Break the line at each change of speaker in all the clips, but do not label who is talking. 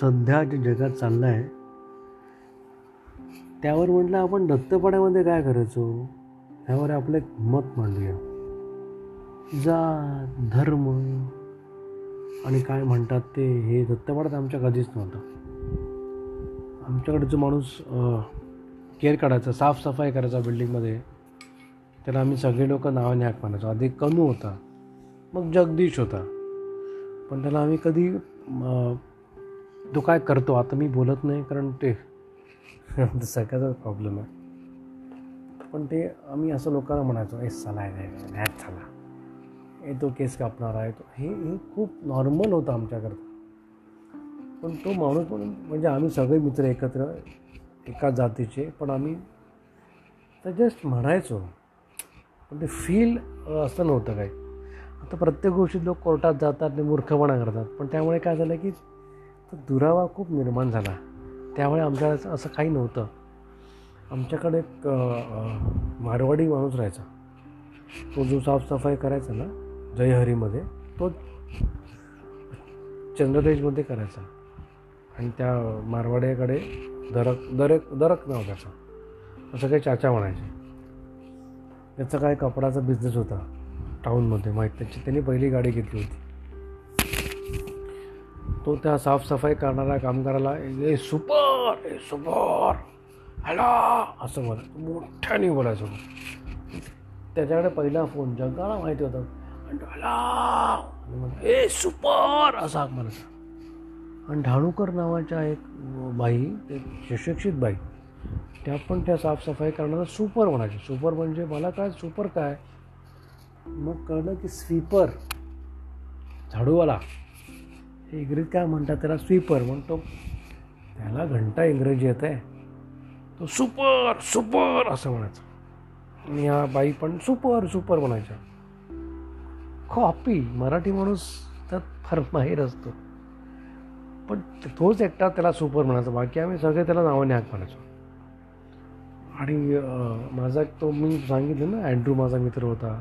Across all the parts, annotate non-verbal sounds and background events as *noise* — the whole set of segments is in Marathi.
सध्या जे जगात चाललं आहे त्यावर म्हटलं आपण दत्तपाड्यामध्ये काय करायचो? ह्यावर आपलं एक मत मांडूया. जात धर्म आणि काय म्हणतात ते हे दत्तपाड्यात आमच्या कधीच नव्हतं. आमच्याकडे जो माणूस केअर काढायचा साफसफाई करायचा बिल्डिंगमध्ये. त्याला आम्ही सगळे लोक नावाने हाक मानायचो आधी कनू होता मग जगदीश होता. पण त्याला आम्ही कधी तो काय करतो? आता मी बोलत नाही कारण ते *laughs* सगळ्याचा प्रॉब्लेम आहे. पण ते आम्ही असं लोकांना म्हणायचो ए चला आहे नाही झाला. ए तो केस कापणार आहे. तो हे हे खूप नॉर्मल होतं आमच्याकरता. पण तो माणूस म्हणून म्हणजे आम्ही सगळे मित्र एकत्र एका जातीचे पण आम्ही तर जस्ट म्हणायचो. पण ते फील असं नव्हतं काही. आता प्रत्येक गोष्टीत लोक कोर्टात जातात आणि मूर्खपणा करतात. पण त्यामुळे काय झालं की तर दुरावा खूप निर्माण झाला. त्यामुळे आमच्या असं काही नव्हतं. आमच्याकडे एक मारवाडी माणूस राहायचा. तो जो साफसफाई करायचा ना जयहरीमध्ये तो चंद्रदेशमध्ये करायचा. आणि त्या मारवाड्याकडे दरक दरक दरक नाव त्याचा. असं काही चाचा म्हणायचे. त्याचा काय कपडाचा बिझनेस होता. टाऊनमध्ये माहीत त्याची त्यांनी पहिली गाडी घेतली होती. तो त्या साफसफाई करणाऱ्या कामगाराला ए सुपर ए सुपर हॅला असं म्हणत मोठ्याने बोलायचो त्याच्याकडे पहिला फोन जगाला माहिती होता. आणि ए सुपर असा हाक म्हणायचा आणि ढाणूकर नावाच्या एक बाई सुशिक्षित बाई त्या पण त्या साफसफाई करणारा सुपर म्हणायचे. सुपर म्हणजे मला काय सुपर काय? मग कळलं की स्वीपर झाडूवाला. हे इंग्रजीत काय म्हणतात त्याला स्वीपर म्हणतो. त्याला घंटा इंग्रजी येत आहे. तो सुपर सुपर असं म्हणायचं. आणि ह्या बाई पण सुपर सुपर म्हणायच्या. कॉपी मराठी माणूस त्यात फार माहीर असतो. पण तोच एकटा त्याला सुपर म्हणायचा. बाकी आम्ही सगळे त्याला नावाने हाक म्हणायचो आणि माझा एक तो मी सांगितलं ना अँड्रू माझा मित्र होता.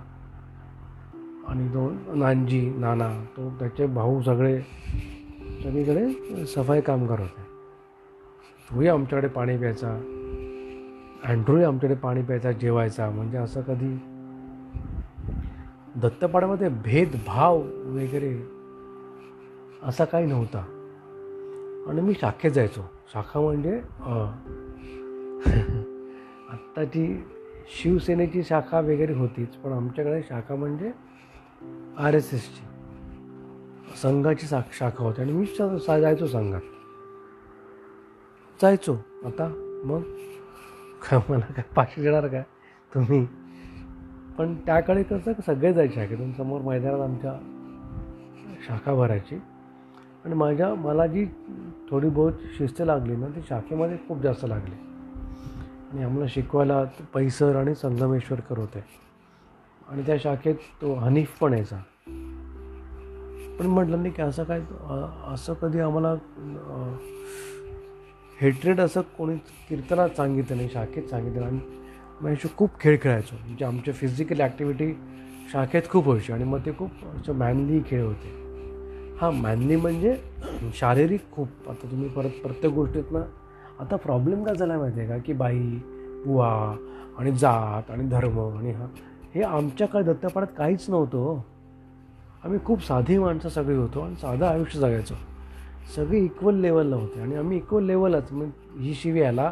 आणि दोन नानजी नाना तो त्याचे भाऊ सगळे सगळीकडे सफाई कामगार होते. तोही आमच्याकडे पाणी प्यायचा. अँड्रूही आमच्याकडे पाणी प्यायचा जेवायचा. म्हणजे असं कधी दत्तपाड्यामध्ये भेदभाव वगैरे असा काही नव्हता. आणि मी शाखेत जायचो. शाखा म्हणजे *laughs* आत्ताची शिवसेनेची शाखा वगैरे होतीच. पण आमच्याकडे शाखा म्हणजे आर एस एसची. संघाची सा शाखा होती. आणि मी सा- जायचो संघात. जायचो. आता मग काय मला काय पाचशे देणार काय? तुम्ही. पण त्याकडे कसं सगळे जायचे शाखेतून समोर मैदानात आमच्या शाखा भरायची. आणि माझ्या मला जी थोडी बहुत शिस्त लागली ना ती शाखेमध्ये खूप जास्त लागली. आणि आम्हाला शिकवायला पैसर आणि संगमेश्वरकर होते. आणि त्या शाखेत तो हनीफ पण यायचा. पण म्हटलं नाही की असं काय असं कधी आम्हाला हेट्रेड असं कोणी कीर्तनात सांगितलं नाही शाखेत सांगितलं आणि मग असे खूप खेळ खेळायचो. म्हणजे आमचे फिजिकल ॲक्टिव्हिटी शाखेत खूप व्हायची आणि मग ते खूप असं मॅनली खेळ होते. हां मॅनली म्हणजे शारीरिक खूप. आता तुम्ही परत प्रत्येक गोष्टीतनं आता प्रॉब्लेम काय झाला माहिती आहे का? की बाई बुवा आणि जात आणि धर्म आणि हा. हे आमच्या काळात दत्तपाड्यात काहीच नव्हतं हो. आम्ही खूप साधी माणसं सगळी होतो आणि साधं आयुष्य जगायचो. सगळे इक्वल लेवलला होते आणि आम्ही इक्वल लेवलच मग ही शिवी ह्याला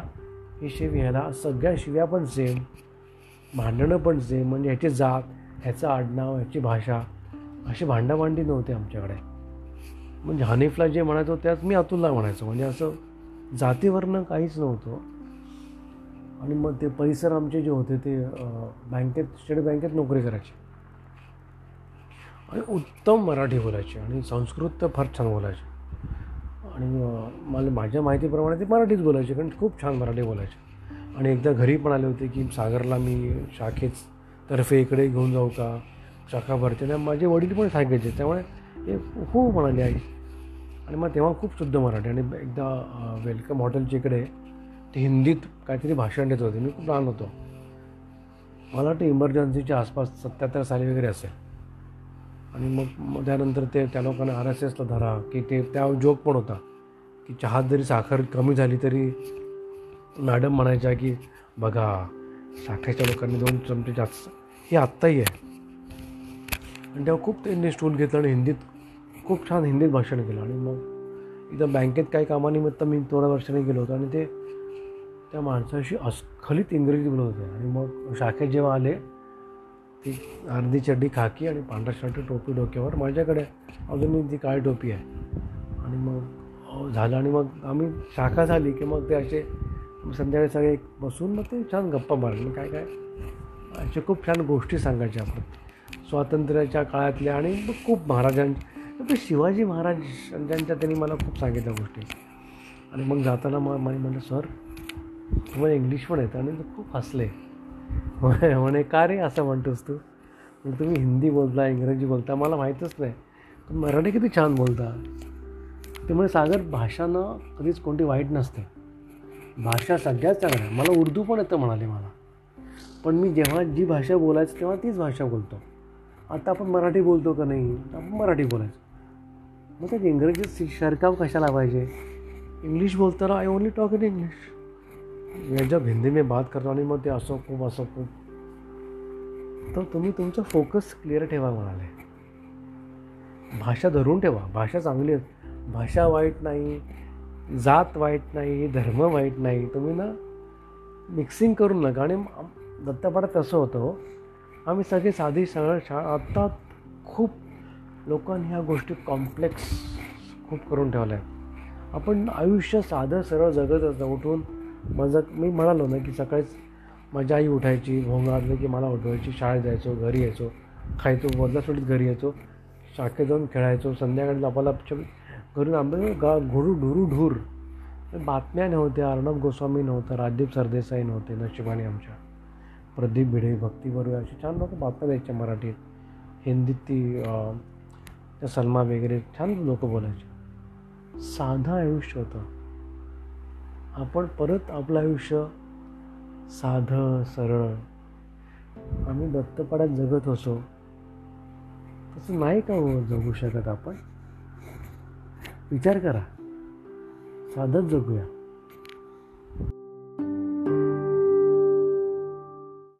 ही शिवी ह्याला सगळ्या शिव्या पण सेम भांडणं पण सेम म्हणजे ह्याची जात ह्याचं आडनाव ह्याची भाषा अशी भांडाभांडी नव्हती आमच्याकडे. म्हणजे हनीफला जे म्हणायचो त्यात मी अतुलला म्हणायचो म्हणजे असं जातीवरनं काहीच नव्हतं. आणि मग ते परिसर आमचे जे होते ते बँकेत स्टेट बँकेत नोकरी करायचे. आणि उत्तम मराठी बोलायचे आणि संस्कृत तर फार छान बोलायचे. आणि मला माझ्या माहितीप्रमाणे ते मराठीच बोलायचे कारण खूप छान मराठी बोलायचे. आणि एकदा घरी पण आले होते की सागरला मी शाखेच तर्फे इकडे घेऊन जाऊ का? शाखा भरते. आणि माझे वडील पण सांगायचे त्यामुळे हे हो म्हणाले आई. आणि मग तेव्हा खूप शुद्ध मराठी आणि एकदा वेलकम हॉटेलच्या इकडे ते हिंदीत काहीतरी भाषण देत होते. मी खूप लहान होतो. मला वाटतं इमर्जन्सीच्या आसपास सत्याहत्तर साली वगैरे असेल. आणि मग त्यानंतर ते त्या लोकांना आर एस एसला धरा की ते त्या जोक पण होता की चहात जरी साखर कमी झाली तरी मॅडम म्हणायच्या की बघा साखरेच्या लोकांनी दोन चमचे जास्त हे आत्ताही आहे. आणि तेव्हा खूप त्यांनी स्टूल घेतलं आणि हिंदीत खूप छान हिंदीत भाषण केलं. आणि मग इथं बँकेत काही कामानिमित्त मी थोड्या वर्षाने गेलो होतो आणि ते त्या माणसाशी अस्खलित इंग्रजी बोलत होते आणि मग शाखेत जेव्हा आले ती अर्धी चड्डी खाकी आणि पांढरा शर्ट टोपी डोक्यावर माझ्याकडे अजूनही ती काळी टोपी आहे. आणि मग झालं. आणि मग आम्ही शाखा झाली की मग ते असे संध्याकाळी सगळे बसून मग ते छान गप्पा मारले. काय काय? असे खूप छान गोष्टी सांगायच्या आपण. स्वातंत्र्याच्या काळातल्या आणि मग खूप महाराजांच्या ते शिवाजी महाराजांच्या त्यांनी मला खूप सांगितल्या गोष्टी. आणि मग जाताना मग मला म्हणलं सर तुम्हाला इंग्लिश पण येतं आणि ते खूप हसले. म्हणे म्हणे का रे असं म्हणतोस तू? म्हणजे तुम्ही हिंदी बोलता इंग्रजी बोलता मला माहीतच नाही. पण मराठी किती छान बोलता. ते सागर भाषानं कधीच कोणती वाईट नसते. भाषा सगळ्यात चांगल्या मला उर्दू पण येतं म्हणाले मला. पण मी जेव्हा जी भाषा बोलायचं तेव्हा तीच भाषा बोलतो. आता आपण मराठी बोलतो का नाही? आपण मराठी बोलायचं. मग त्यात इंग्रजीत शरकाव कशाला पाहिजे? इंग्लिश बोलताना I only talk in English मैं जब हिंदी में बात करतो आणि मग ते असं खूप असं खूप तर तुम्ही तुमचं फोकस क्लिअर ठेवा म्हणाले भाषा धरून ठेवा भाषा चांगली आहे। भाषा वाईट नाही जात वाईट नाही धर्म वाईट नाही तुम्ही ना मिक्सिंग करून नका. आणि आम- तसं होतं हो, आम्ही सगळे साधी सरळ शाळा आत्ता खूप लोकांनी ह्या गोष्टी कॉम्प्लेक्स खूप करून ठेवल्या आहेत. आपण आयुष्य साधं सरळ जगत असतं उठून माझं मी म्हणालो ना की सकाळीच माझी आई उठायची भोंगाडलं की मला उठवायची शाळेत जायचो घरी यायचो खायचो बदला सोडीत घरी यायचो शाखेत जाऊन खेळायचो संध्याकाळी लपाला घरून आंबे गा घोडू ढुरू ढूर. बातम्या नव्हत्या अर्णब गोस्वामी नव्हतं राजदीप सरदेसाई नव्हते नशिबाने आमच्या. प्रदीप भिडे भक्ती बरोबर असे छान लोक बातम्या द्यायच्या मराठीत. हिंदीत ती त्या सलमा वगैरे छान लोक बोलायचे. साधं आयुष्य होतं. आपण परत आपलं आयुष्य साधं सरळ आम्ही दत्तपाड्यात जगत असो तसं नाही का हो जगू शकत आपण? विचार करा. साधंच जगूया.